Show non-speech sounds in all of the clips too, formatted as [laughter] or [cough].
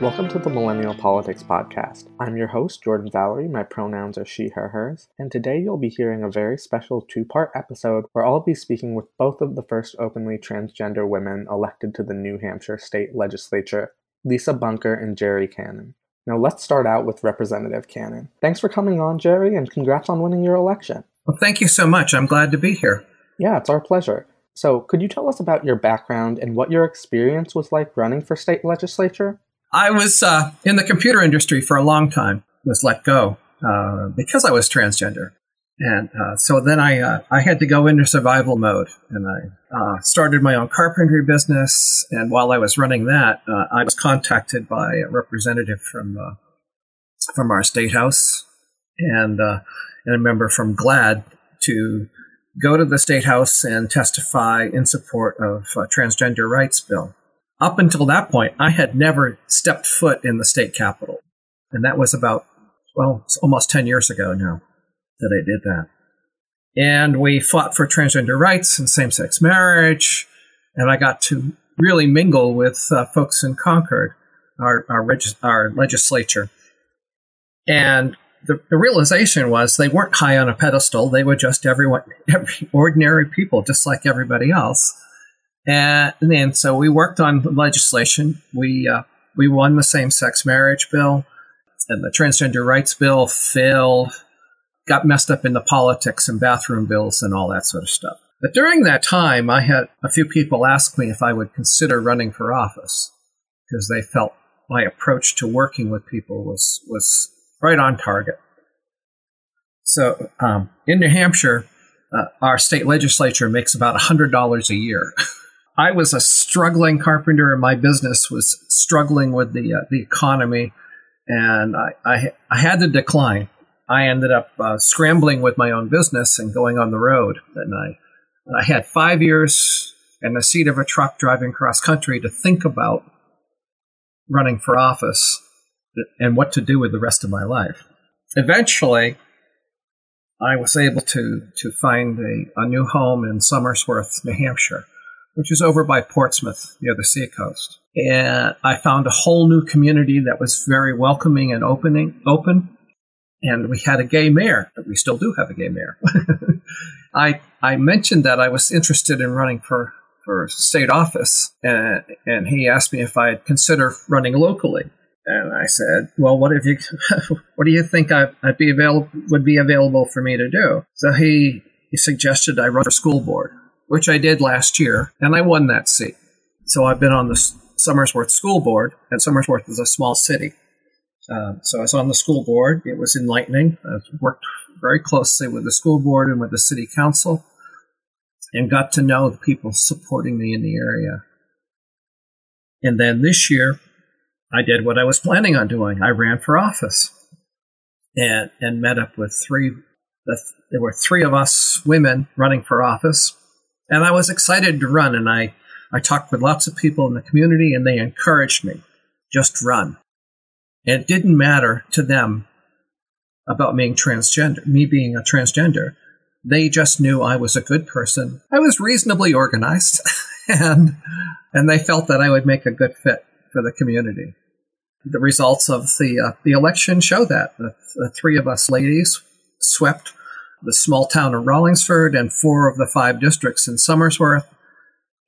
Welcome to the Millennial Politics Podcast. I'm your host, Jordan Valerie. My pronouns are she, her, hers. And today you'll be hearing a very special two part episode where I'll be speaking with both of the first openly transgender women elected to the New Hampshire state legislature, Lisa Bunker and Gerri Cannon. Now let's start out with Representative Cannon. Thanks for coming on, Gerri, and congrats on winning your election. Well, thank you so much. I'm glad to be here. Yeah, it's our pleasure. So, could you tell us about your background and what your experience was like running for state legislature? I was uh, in the computer industry for a long time. Was let go uh, because I was transgender, and uh, so then I uh, I had to go into survival mode, and I uh, started my own carpentry business. And while I was running that, uh, I was contacted by a representative from from our state house and and a member from GLAD to go to the state house and testify in support of transgender rights bill up until that point, I had never stepped foot in the state capitol. And that was about, well, almost 10 years ago now that I did that. And we fought for transgender rights and same sex marriage. And I got to really mingle with uh, folks in Concord, our, our, reg- our legislature. And the, the, realization was they weren't high on a pedestal. They were just everyone, [laughs] every ordinary people, just like everybody else. And, and so we worked on legislation. We uh, we won the same sex marriage bill, and the transgender rights bill failed. Got messed up in the politics and bathroom bills and all that sort of stuff. But during that time, I had a few people ask me if I would consider running for office because they felt my approach to working with people was was right on target. So um, in New Hampshire, uh, our state legislature makes about $100 a year. [laughs] I was a struggling carpenter, and my business was struggling with the uh, the economy, and I, I, I had to decline. I ended up uh, scrambling with my own business and going on the road. And I I had five years in the seat of a truck driving cross country to think about running for office and what to do with the rest of my life. Eventually, I was able to to find a, a new home in Somersworth, New Hampshire which is over by Portsmouth near the seacoast. And I found a whole new community that was very welcoming and opening, open. And we had a gay mayor. But we still do have a gay mayor. [laughs] I I mentioned that I was interested in running for for state office, and, and he asked me if I'd consider running locally. And I said, "Well, what if you? [laughs] what do you think I, would be available would be available for me to do?" So he he suggested I run for school board which I did last year, and I won that seat. So I've been on the Somersworth School Board, and Somersworth is a small city. Uh, so I was on the school board. It was enlightening. I worked very closely with the school board and with the city council and got to know the people supporting me in the area. And then this year, I did what I was planning on doing. I ran for office and, and met up with three, the, there were three of us women running for office and I was excited to run, and I, I talked with lots of people in the community, and they encouraged me just run. And it didn't matter to them about being transgender, me being a transgender. They just knew I was a good person. I was reasonably organized, [laughs] and and they felt that I would make a good fit for the community. The results of the uh, the election show that the, the three of us ladies swept the small town of Rollinsford and four of the five districts in Somersworth,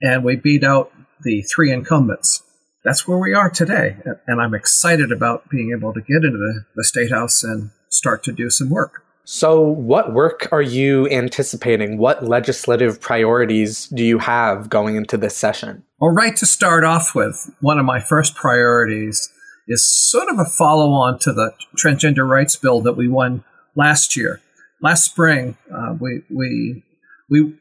and we beat out the three incumbents. That's where we are today, and I'm excited about being able to get into the, the State House and start to do some work. So, what work are you anticipating? What legislative priorities do you have going into this session? Well, right to start off with, one of my first priorities is sort of a follow on to the transgender rights bill that we won last year last spring, uh, we we we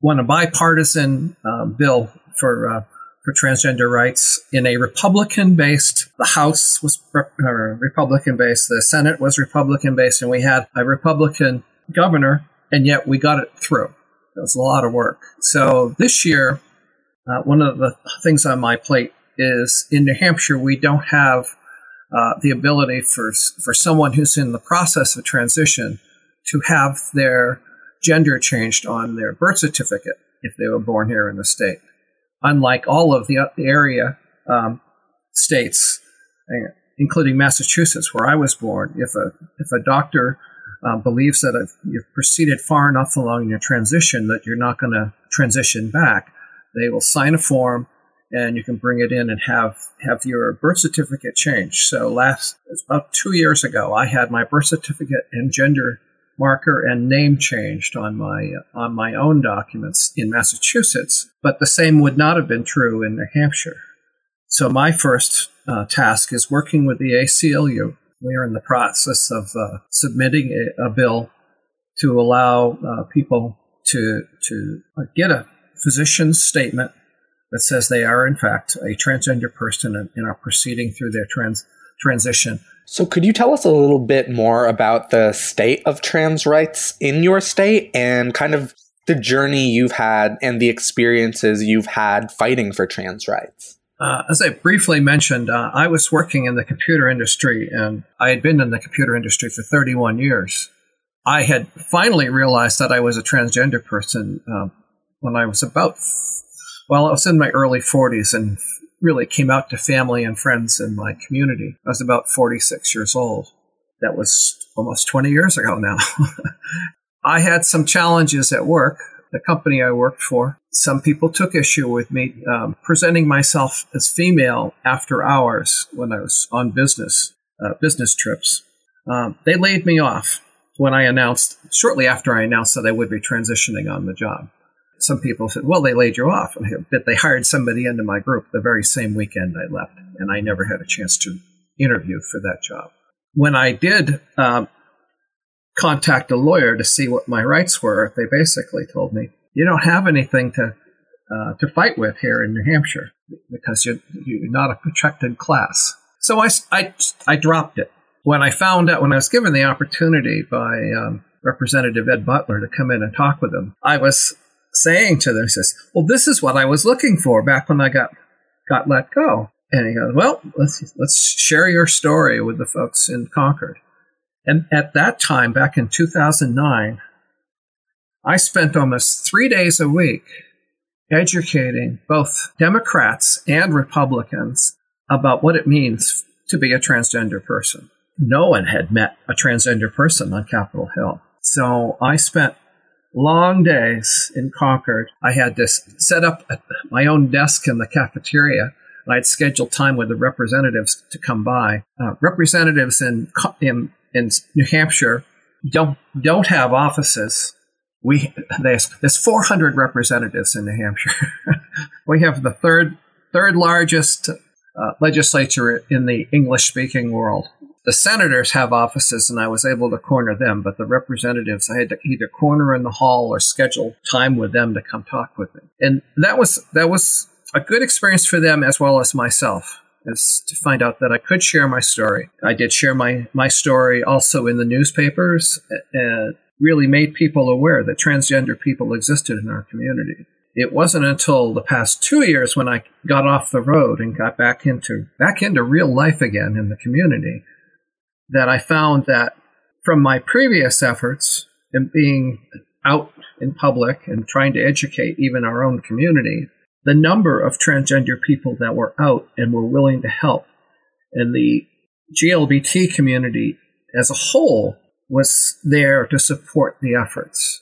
won a bipartisan uh, bill for uh, for transgender rights in a Republican based. The House was uh, Republican based, the Senate was Republican based, and we had a Republican governor, and yet we got it through. It was a lot of work. So this year, uh, one of the things on my plate is in New Hampshire, we don't have uh, the ability for for someone who's in the process of transition to have their gender changed on their birth certificate if they were born here in the state. Unlike all of the area um, states, uh, including Massachusetts, where I was born, if a if a doctor uh, believes that if you've proceeded far enough along in your transition that you're not going to transition back, they will sign a form and you can bring it in and have have your birth certificate changed. So last about two years ago, I had my birth certificate and gender marker and name changed on my on my own documents in Massachusetts, but the same would not have been true in New Hampshire. So my first uh, task is working with the ACLU. We are in the process of uh, submitting a, a, bill to allow uh, people to to get a physician's statement that says they are, in fact, a transgender person and, and are proceeding through their trans transition. So, could you tell us a little bit more about the state of trans rights in your state and kind of the journey you've had and the experiences you've had fighting for trans rights? Uh, as I briefly mentioned, uh, I was working in the computer industry and I had been in the computer industry for 31 years. I had finally realized that I was a transgender person uh, when I was about well, I was in my early 40s and really came out to family and friends in my community. I was about 46 years old. That was almost 20 years ago now. [laughs] I had some challenges at work, the company I worked for. Some people took issue with me um, presenting myself as female after hours when I was on business uh, business trips. Um, they laid me off when I announced, shortly after I announced that I would be transitioning on the job some people said, well, they laid you off. But they hired somebody into my group the very same weekend I left, and I never had a chance to interview for that job. When I did um, contact a lawyer to see what my rights were, they basically told me, you don't have anything to uh, to fight with here in New Hampshire because you're, you're not a protected class. So I, I, I dropped it. When I found out, when I was given the opportunity by um, Representative Ed Butler to come in and talk with him, I was saying to them, he says, "Well, this is what I was looking for back when I got got let go." And he goes, "Well, let's let's share your story with the folks in Concord." And at that time, back in 2009, I spent almost three days a week educating both Democrats and Republicans about what it means to be a transgender person. No one had met a transgender person on Capitol Hill. So I spent long days in Concord. I had to set up at my own desk in the cafeteria. And I'd scheduled time with the representatives to come by. Uh, representatives in, in in New Hampshire don't don't have offices. We there's there's 400 representatives in New Hampshire. [laughs] we have the third third largest uh, legislature in the English speaking world the senators have offices and I was able to corner them, but the representatives, I had to either corner in the hall or schedule time with them to come talk with me. And that was, that was a good experience for them as well as myself. Is to find out that I could share my story. I did share my, my story also in the newspapers and really made people aware that transgender people existed in our community it wasn't until the past two years when I got off the road and got back into back into real life again in the community that I found that from my previous efforts in being out in public and trying to educate even our own community, the number of transgender people that were out and were willing to help and the GLBT community as a whole was there to support the efforts.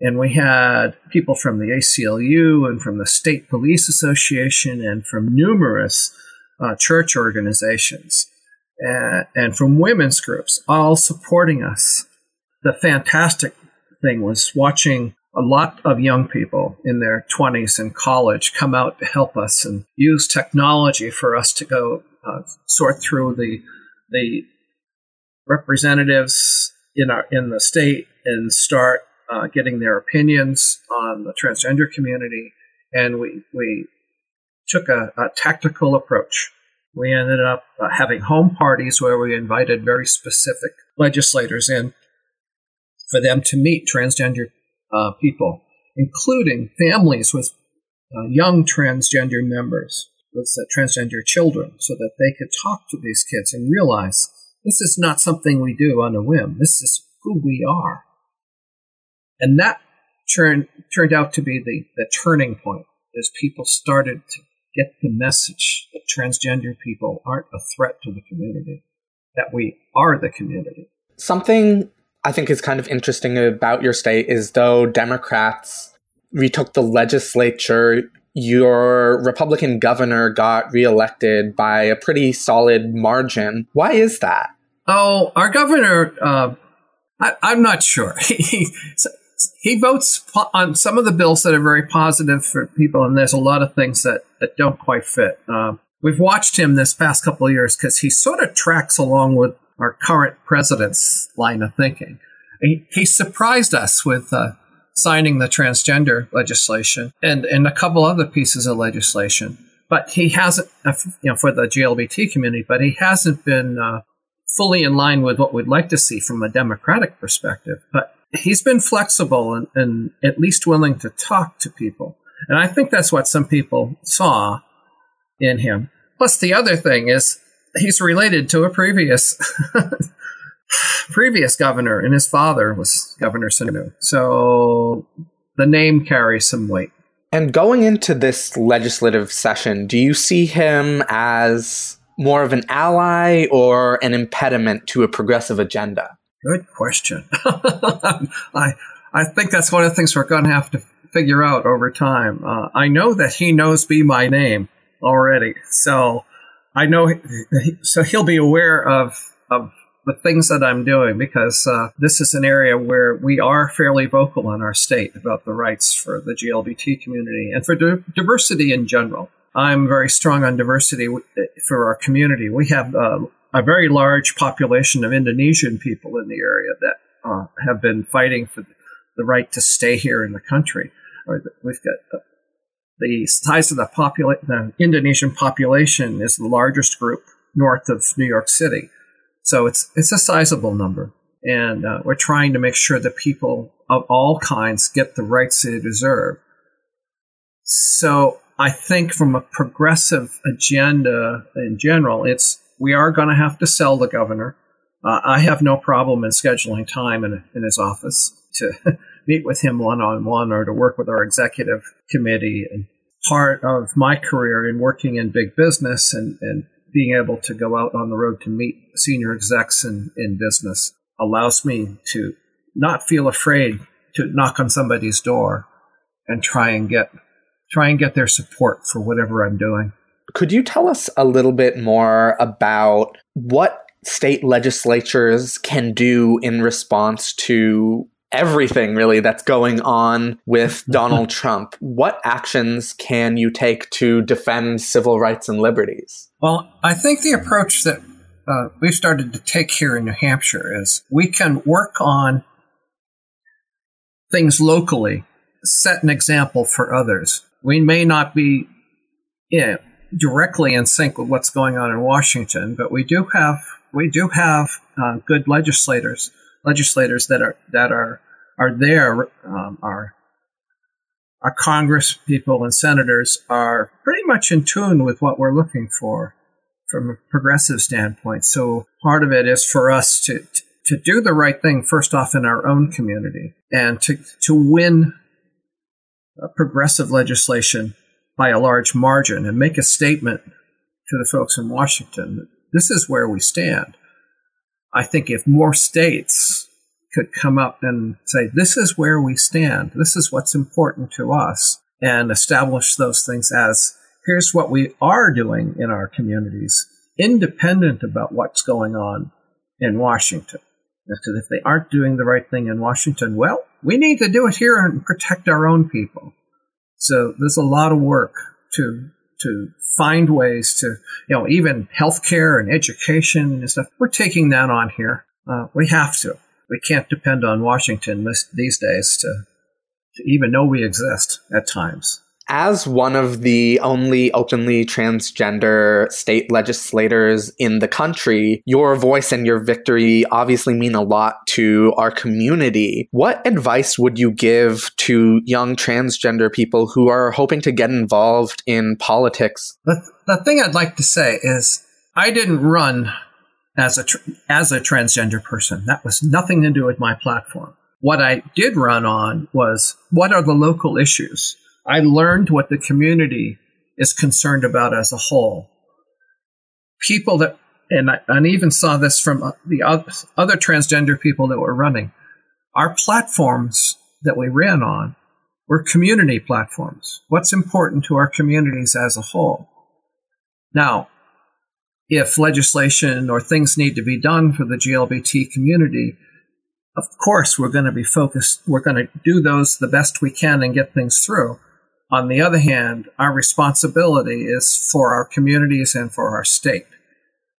And we had people from the ACLU and from the State Police Association and from numerous uh, church organizations and, and from women's groups, all supporting us. The fantastic thing was watching a lot of young people in their 20s in college come out to help us and use technology for us to go uh, sort through the the representatives in our in the state and start uh, getting their opinions on the transgender community, and we we took a, a tactical approach. We ended up uh, having home parties where we invited very specific legislators in for them to meet transgender uh, people, including families with uh, young transgender members with transgender children, so that they could talk to these kids and realize this is not something we do on a whim. This is who we are. And that turned turned out to be the, the turning point as people started to get the message that transgender people aren't a threat to the community, that we are the community. Something I think is kind of interesting about your state is though Democrats retook the legislature, your Republican governor got reelected by a pretty solid margin. Why is that? Oh, our governor, uh, I, am not sure. [laughs] he, votes on some of the bills that are very positive for people, and there's a lot of things that, that don't quite fit. Uh, we've watched him this past couple of years because he sort of tracks along with our current president's line of thinking. He, he surprised us with uh, signing the transgender legislation and, and a couple other pieces of legislation. But he hasn't, uh, you know, for the GLBT community, but he hasn't been uh, fully in line with what we'd like to see from a democratic perspective. But he's been flexible and, and at least willing to talk to people. And I think that's what some people saw in him. Plus, the other thing is he's related to a previous [laughs] previous governor, and his father was Governor Sununu. So the name carries some weight. And going into this legislative session, do you see him as more of an ally or an impediment to a progressive agenda? Good question. [laughs] I I think that's one of the things we're going to have to figure out over time. Uh, I know that he knows me by name already, so I know, so he'll be aware of of the things that I'm doing because uh, this is an area where we are fairly vocal in our state about the rights for the GLBT community and for di- diversity in general. I'm very strong on diversity for our community. We have uh, a very large population of Indonesian people in the area that uh, have been fighting for the right to stay here in the country. We've got the size of the, popula- the Indonesian population is the largest group north of New York City. So it's, it's a sizable number. And uh, we're trying to make sure that people of all kinds get the rights they deserve. So I think from a progressive agenda in general, it's we are going to have to sell the governor. Uh, I have no problem in scheduling time in, in his office to [laughs] meet with him one on one or to work with our executive committee. And part of my career in working in big business and, and being able to go out on the road to meet senior execs in, in business allows me to not feel afraid to knock on somebody's door and try and get try and get their support for whatever I'm doing. Could you tell us a little bit more about what state legislatures can do in response to everything really that's going on with [laughs] Donald Trump. What actions can you take to defend civil rights and liberties? Well, I think the approach that uh, we've started to take here in New Hampshire is we can work on things locally, set an example for others. We may not be you know, directly in sync with what's going on in Washington, but we do have we do have uh, good legislators legislators that are that are are there. Um, are our Congress people and senators are pretty much in tune with what we're looking for from a progressive standpoint. So part of it is for us to to do the right thing first off in our own community and to to win progressive legislation by a large margin and make a statement to the folks in Washington. This is where we stand. I think if more states could come up and say, this is where we stand, this is what's important to us, and establish those things as here's what we are doing in our communities, independent about what's going on in Washington. Because if they aren't doing the right thing in Washington, well, we need to do it here and protect our own people. So there's a lot of work to to find ways to, you know, even healthcare and education and stuff. We're taking that on here. Uh, we have to. we can't depend on Washington this, these days to, to even know we exist at times as one of the only openly transgender state legislators in the country, your voice and your victory obviously mean a lot to our community. What advice would you give to young transgender people who are hoping to get involved in politics? The, the thing I'd like to say is I didn't run as a as a transgender person. That was nothing to do with my platform. What I did run on was what are the local issues? I learned what the community is concerned about as a whole. People that, and I, and even saw this from uh, the other transgender people that were running, our platforms that we ran on were community platforms. What's important to our communities as a whole? Now, if legislation or things need to be done for the GLBT community, of course, we're going to be focused. We're going to do those the best we can and get things through. On the other hand, our responsibility is for our communities and for our state.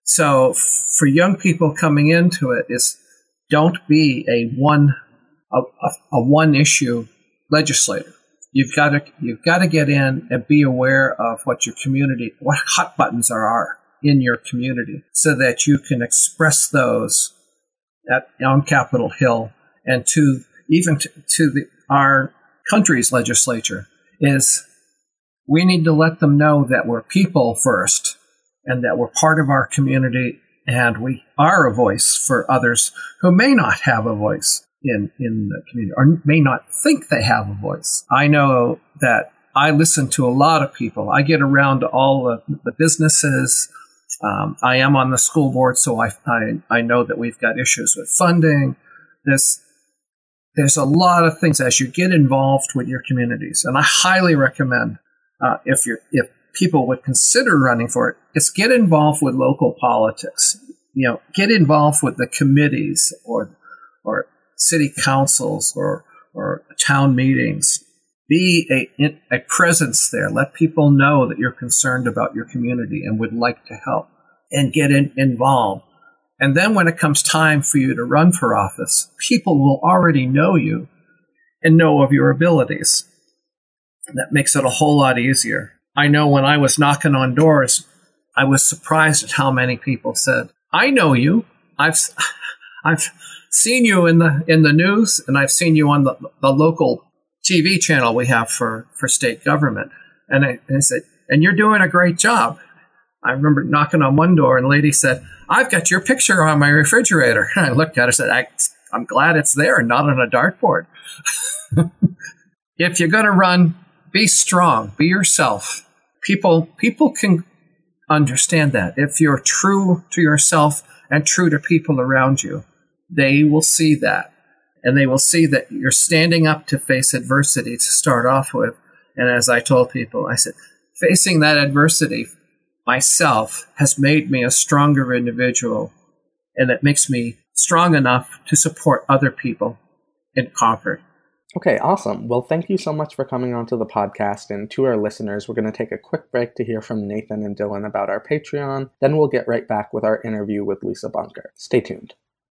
So for young people coming into it is don't be a one a, a, one issue legislator. You've got to you've got to get in and be aware of what your community what hot buttons are, are in your community so that you can express those at on Capitol Hill and to even to, to the, our country's legislature is we need to let them know that we're people first and that we're part of our community and we are a voice for others who may not have a voice in, in the community or may not think they have a voice. I know that I listen to a lot of people. I get around to all the, the businesses. Um, I am on the school board, so I, I, I know that we've got issues with funding. This there's a lot of things as you get involved with your communities, and I highly recommend uh, if you if people would consider running for it, is get involved with local politics. You know, get involved with the committees or or city councils or or town meetings. Be a, a presence there. Let people know that you're concerned about your community and would like to help and get in, involved. And then when it comes time for you to run for office, people will already know you and know of your abilities. That makes it a whole lot easier. I know when I was knocking on doors, I was surprised at how many people said, "I know you. I've [laughs] I've seen you in the in the news and I've seen you on the, the local TV channel we have for for state government." And I, and I said, "And you're doing a great job." I remember knocking on one door and a lady said, I've got your picture on my refrigerator. And [laughs] I looked at her and said, I, am glad it's there and not on a dartboard. [laughs] if you're going to run, be strong, be yourself. People, people can understand that. If you're true to yourself and true to people around you, they will see that. And they will see that you're standing up to face adversity to start off with. And as I told people, I said, facing that adversity myself has made me a stronger individual and it makes me strong enough to support other people in Concord. Okay, awesome. Well, thank you so much for coming onto the podcast. And to our listeners, we're going to take a quick break to hear from Nathan and Dylan about our Patreon. Then we'll get right back with our interview with Lisa Bunker. Stay tuned.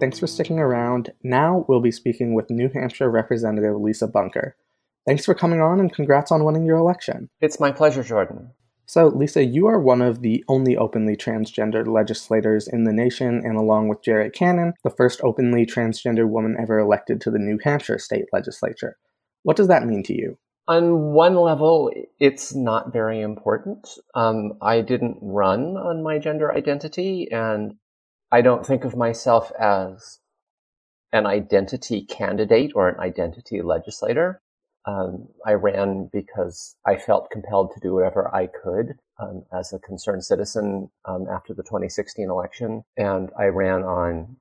thanks for sticking around. Now we'll be speaking with New Hampshire Representative Lisa Bunker. Thanks for coming on and congrats on winning your election. It's my pleasure, Jordan. So, Lisa, you are one of the only openly transgender legislators in the nation, and along with Gerri Cannon, the first openly transgender woman ever elected to the New Hampshire state legislature. What does that mean to you? On one level, it's not very important. Um, I didn't run on my gender identity, and I don't think of myself as an identity candidate or an identity legislator. Um, I ran because I felt compelled to do whatever I could um, as a concerned citizen um, after the 2016 election, and I ran on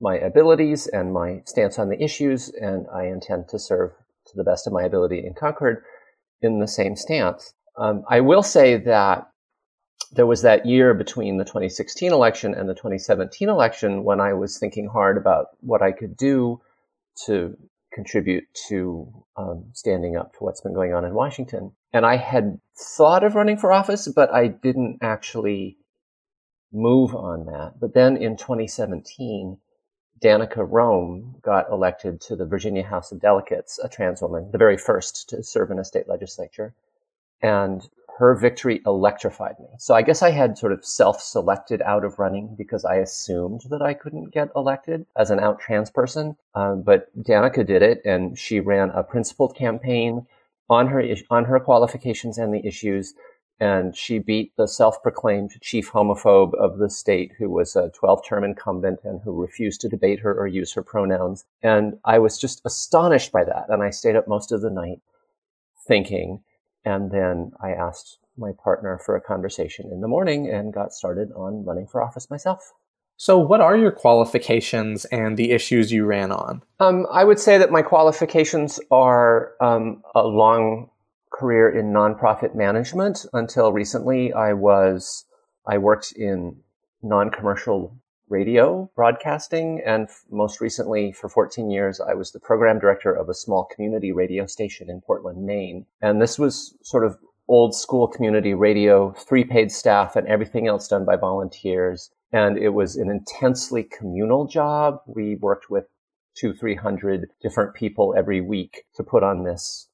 my abilities and my stance on the issues, and I intend to serve to the best of my ability in Concord in the same stance. Um, I will say that there was that year between the 2016 election and the 2017 election when I was thinking hard about what I could do to contribute to um, standing up to what's been going on in Washington. And I had thought of running for office, but I didn't actually move on that. But then in 2017, Danica Roem got elected to the Virginia House of Delegates, a trans woman, the very first to serve in a state legislature. And her victory electrified me. So I guess I had sort of self-selected out of running because I assumed that I couldn't get elected as an out trans person. Um, but Danica did it, and she ran a principled campaign on her on her qualifications and the issues. And she beat the self-proclaimed chief homophobe of the state, who was a 12-term incumbent and who refused to debate her or use her pronouns. And I was just astonished by that. And I stayed up most of the night thinking and then I asked my partner for a conversation in the morning and got started on running for office myself. So, what are your qualifications and the issues you ran on? Um, I would say that my qualifications are um, a long career in nonprofit management. Until recently, I was I worked in non-commercial radio broadcasting. And most recently, for 14 years, I was the program director of a small community radio station in Portland, Maine. And this was sort of old school community radio, three paid staff and everything else done by volunteers. And it was an intensely communal job. We worked with two, three hundred different people every week to put on this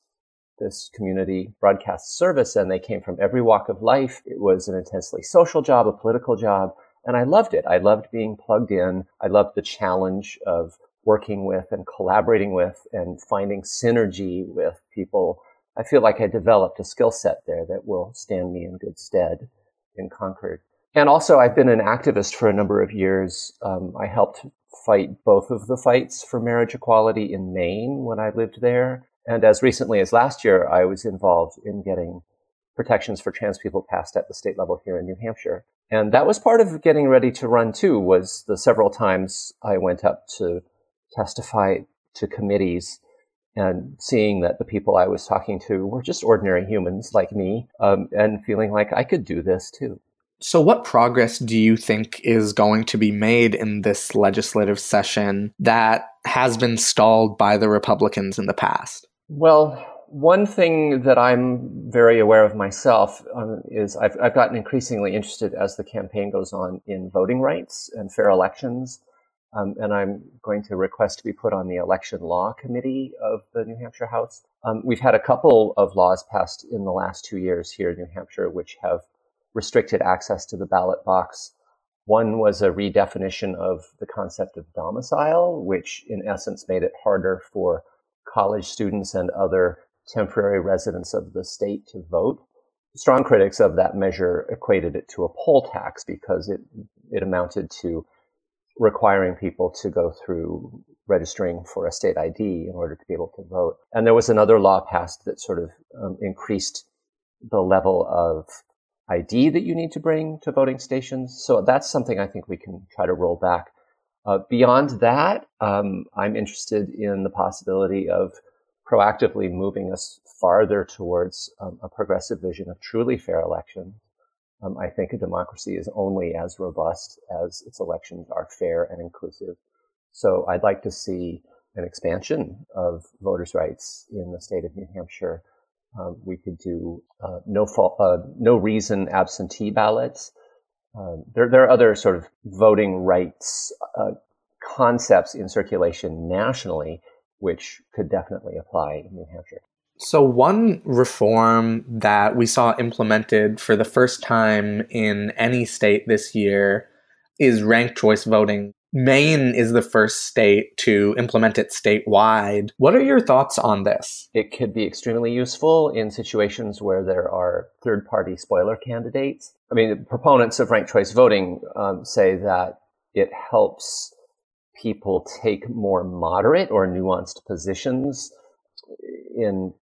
this community broadcast service and they came from every walk of life. It was an intensely social job, a political job, and I loved it. I loved being plugged in. I loved the challenge of working with and collaborating with and finding synergy with people. I feel like I developed a skill set there that will stand me in good stead in Concord. And also, I've been an activist for a number of years. Um, I helped fight both of the fights for marriage equality in Maine when I lived there. And as recently as last year, I was involved in getting protections for trans people passed at the state level here in New Hampshire. And that was part of getting ready to run too, was the several times I went up to testify to committees and seeing that the people I was talking to were just ordinary humans like me um, and feeling like I could do this too. So, what progress do you think is going to be made in this legislative session that has been stalled by the Republicans in the past? Well, one thing that I'm very aware of myself um, is I've, I've gotten increasingly interested as the campaign goes on in voting rights and fair elections. Um, and I'm going to request to be put on the election law committee of the New Hampshire House. Um, we've had a couple of laws passed in the last two years here in New Hampshire, which have restricted access to the ballot box. One was a redefinition of the concept of domicile, which in essence made it harder for college students and other temporary residents of the state to vote. Strong critics of that measure equated it to a poll tax because it, it amounted to requiring people to go through registering for a state ID in order to be able to vote. And there was another law passed that sort of um, increased the level of ID that you need to bring to voting stations. So that's something I think we can try to roll back. Uh, beyond that, um, I'm interested in the possibility of proactively moving us farther towards um, a progressive vision of truly fair elections. Um, I think a democracy is only as robust as its elections are fair and inclusive. So I'd like to see an expansion of voters' rights in the state of New Hampshire. Um, we could do uh, no fault, uh, no reason absentee ballots. Um, there, there, are other sort of voting rights uh, concepts in circulation nationally, which could definitely apply in New Hampshire. So, one reform that we saw implemented for the first time in any state this year is ranked choice voting. Maine is the first state to implement it statewide. What are your thoughts on this? It could be extremely useful in situations where there are third party spoiler candidates. I mean, proponents of ranked choice voting um, say that it helps people take more moderate or nuanced positions in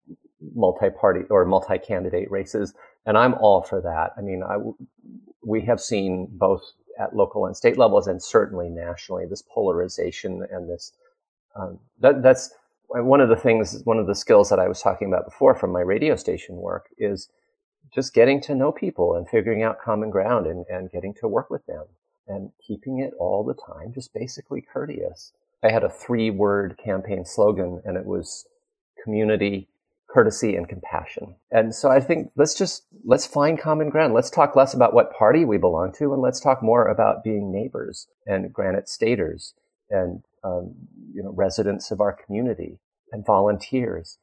multi-party or multi-candidate races, and I'm all for that. I mean, I, we have seen both at local and state levels, and certainly nationally, this polarization and this um, that, that's one of the things, one of the skills that I was talking about before from my radio station work is just getting to know people and figuring out common ground and, and getting to work with them and keeping it all the time just basically courteous. I had a three word campaign slogan and it was community, courtesy, and compassion. And so I think let's just, let's find common ground. Let's talk less about what party we belong to and let's talk more about being neighbors and granite staters and, um, you know, residents of our community and volunteers.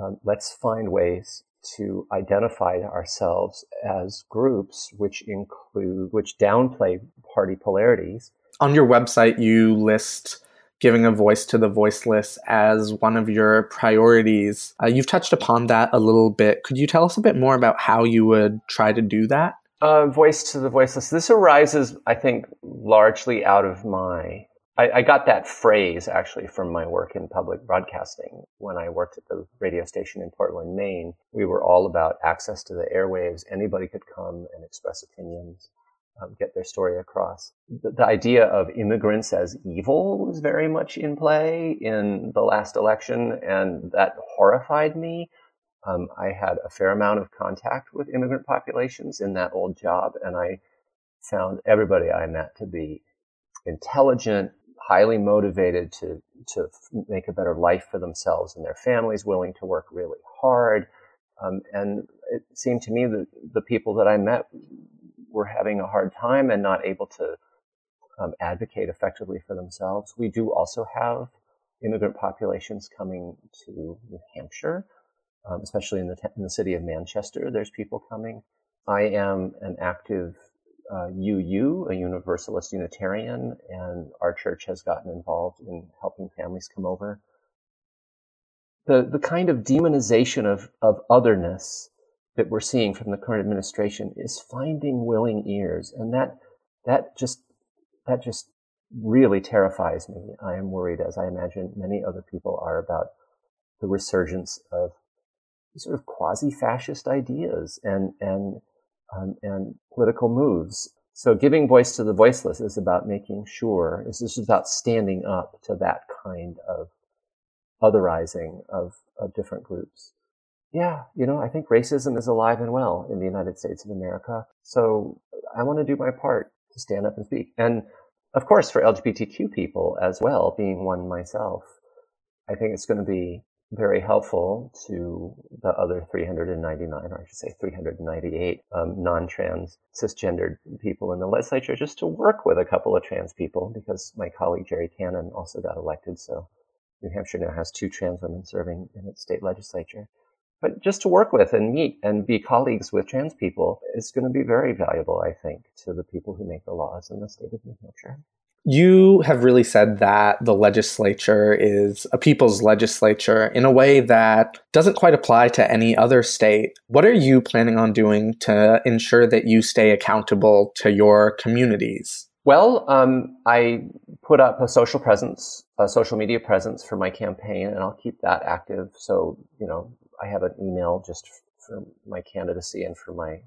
Um, let's find ways to identify ourselves as groups which include, which downplay party polarities. On your website, you list giving a voice to the voiceless as one of your priorities. Uh, you've touched upon that a little bit. Could you tell us a bit more about how you would try to do that? Uh, voice to the voiceless. This arises, I think, largely out of my I, I, got that phrase actually from my work in public broadcasting. When I worked at the radio station in Portland, Maine, we were all about access to the airwaves. Anybody could come and express opinions, um, get their story across. The, the, idea of immigrants as evil was very much in play in the last election, and that horrified me. Um, I had a fair amount of contact with immigrant populations in that old job, and I found everybody I met to be intelligent, highly motivated to to make a better life for themselves and their families, willing to work really hard. Um, and it seemed to me that the people that I met were having a hard time and not able to um, advocate effectively for themselves. We do also have immigrant populations coming to New Hampshire, um, especially in the, in the city of Manchester. There's people coming. I am an active uh, UU, a Universalist Unitarian, and our church has gotten involved in helping families come over. The, the kind of demonization of, of otherness that we're seeing from the current administration is finding willing ears, and that that just that just really terrifies me. I am worried, as I imagine many other people are, about the resurgence of sort of quasi-fascist ideas and and um, and political moves. So giving voice to the voiceless is about making sure, is this is about standing up to that kind of otherizing of, of different groups. Yeah, you know, I think racism is alive and well in the United States of America. So I want to do my part to stand up and speak. And of course, for LGBTQ people as well, being one myself, I think it's going to be very helpful to the other 399, or I should say 398 um, non-trans cisgendered people in the legislature just to work with a couple of trans people because my colleague Gerri Cannon also got elected. So New Hampshire now has two trans women serving in its state legislature. But just to work with and meet and be colleagues with trans people is going to be very valuable, I think, to the people who make the laws in the state of New Hampshire. You have really said that the legislature is a people's legislature in a way that doesn't quite apply to any other state. What are you planning on doing to ensure that you stay accountable to your communities? Well, um, I put up a social presence, a social media presence for my campaign, and I'll keep that active. So, you know, I have an email just for my candidacy and for my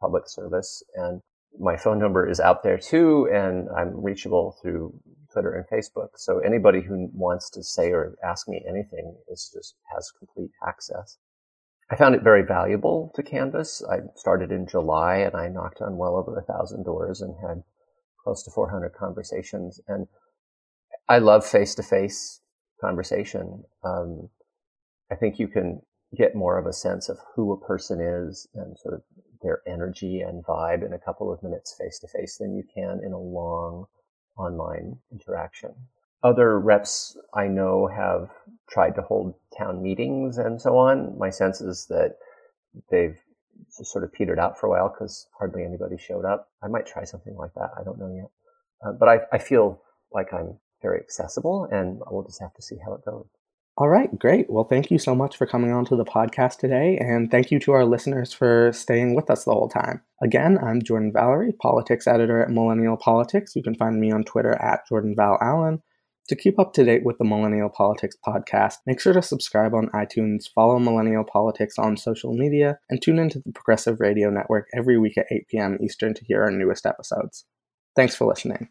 public service. And my phone number is out there too, and I'm reachable through Twitter and Facebook. So anybody who wants to say or ask me anything is just has complete access. I found it very valuable to canvas. I started in July and I knocked on well over a thousand doors and had close to 400 conversations. And I love face to face conversation. Um, I think you can get more of a sense of who a person is and sort of their energy and vibe in a couple of minutes face to face than you can in a long online interaction. Other reps I know have tried to hold town meetings and so on. My sense is that they've sort of petered out for a while because hardly anybody showed up. I might try something like that. I don't know yet. Uh, but I, I feel like I'm very accessible and we'll just have to see how it goes. All right, great. Well, thank you so much for coming on to the podcast today, and thank you to our listeners for staying with us the whole time. Again, I'm Jordan Valerie, politics editor at Millennial Politics. You can find me on Twitter at Jordan Val Allen. To keep up to date with the Millennial Politics podcast, make sure to subscribe on iTunes, follow Millennial Politics on social media, and tune into the Progressive Radio Network every week at 8 p.m. Eastern to hear our newest episodes. Thanks for listening.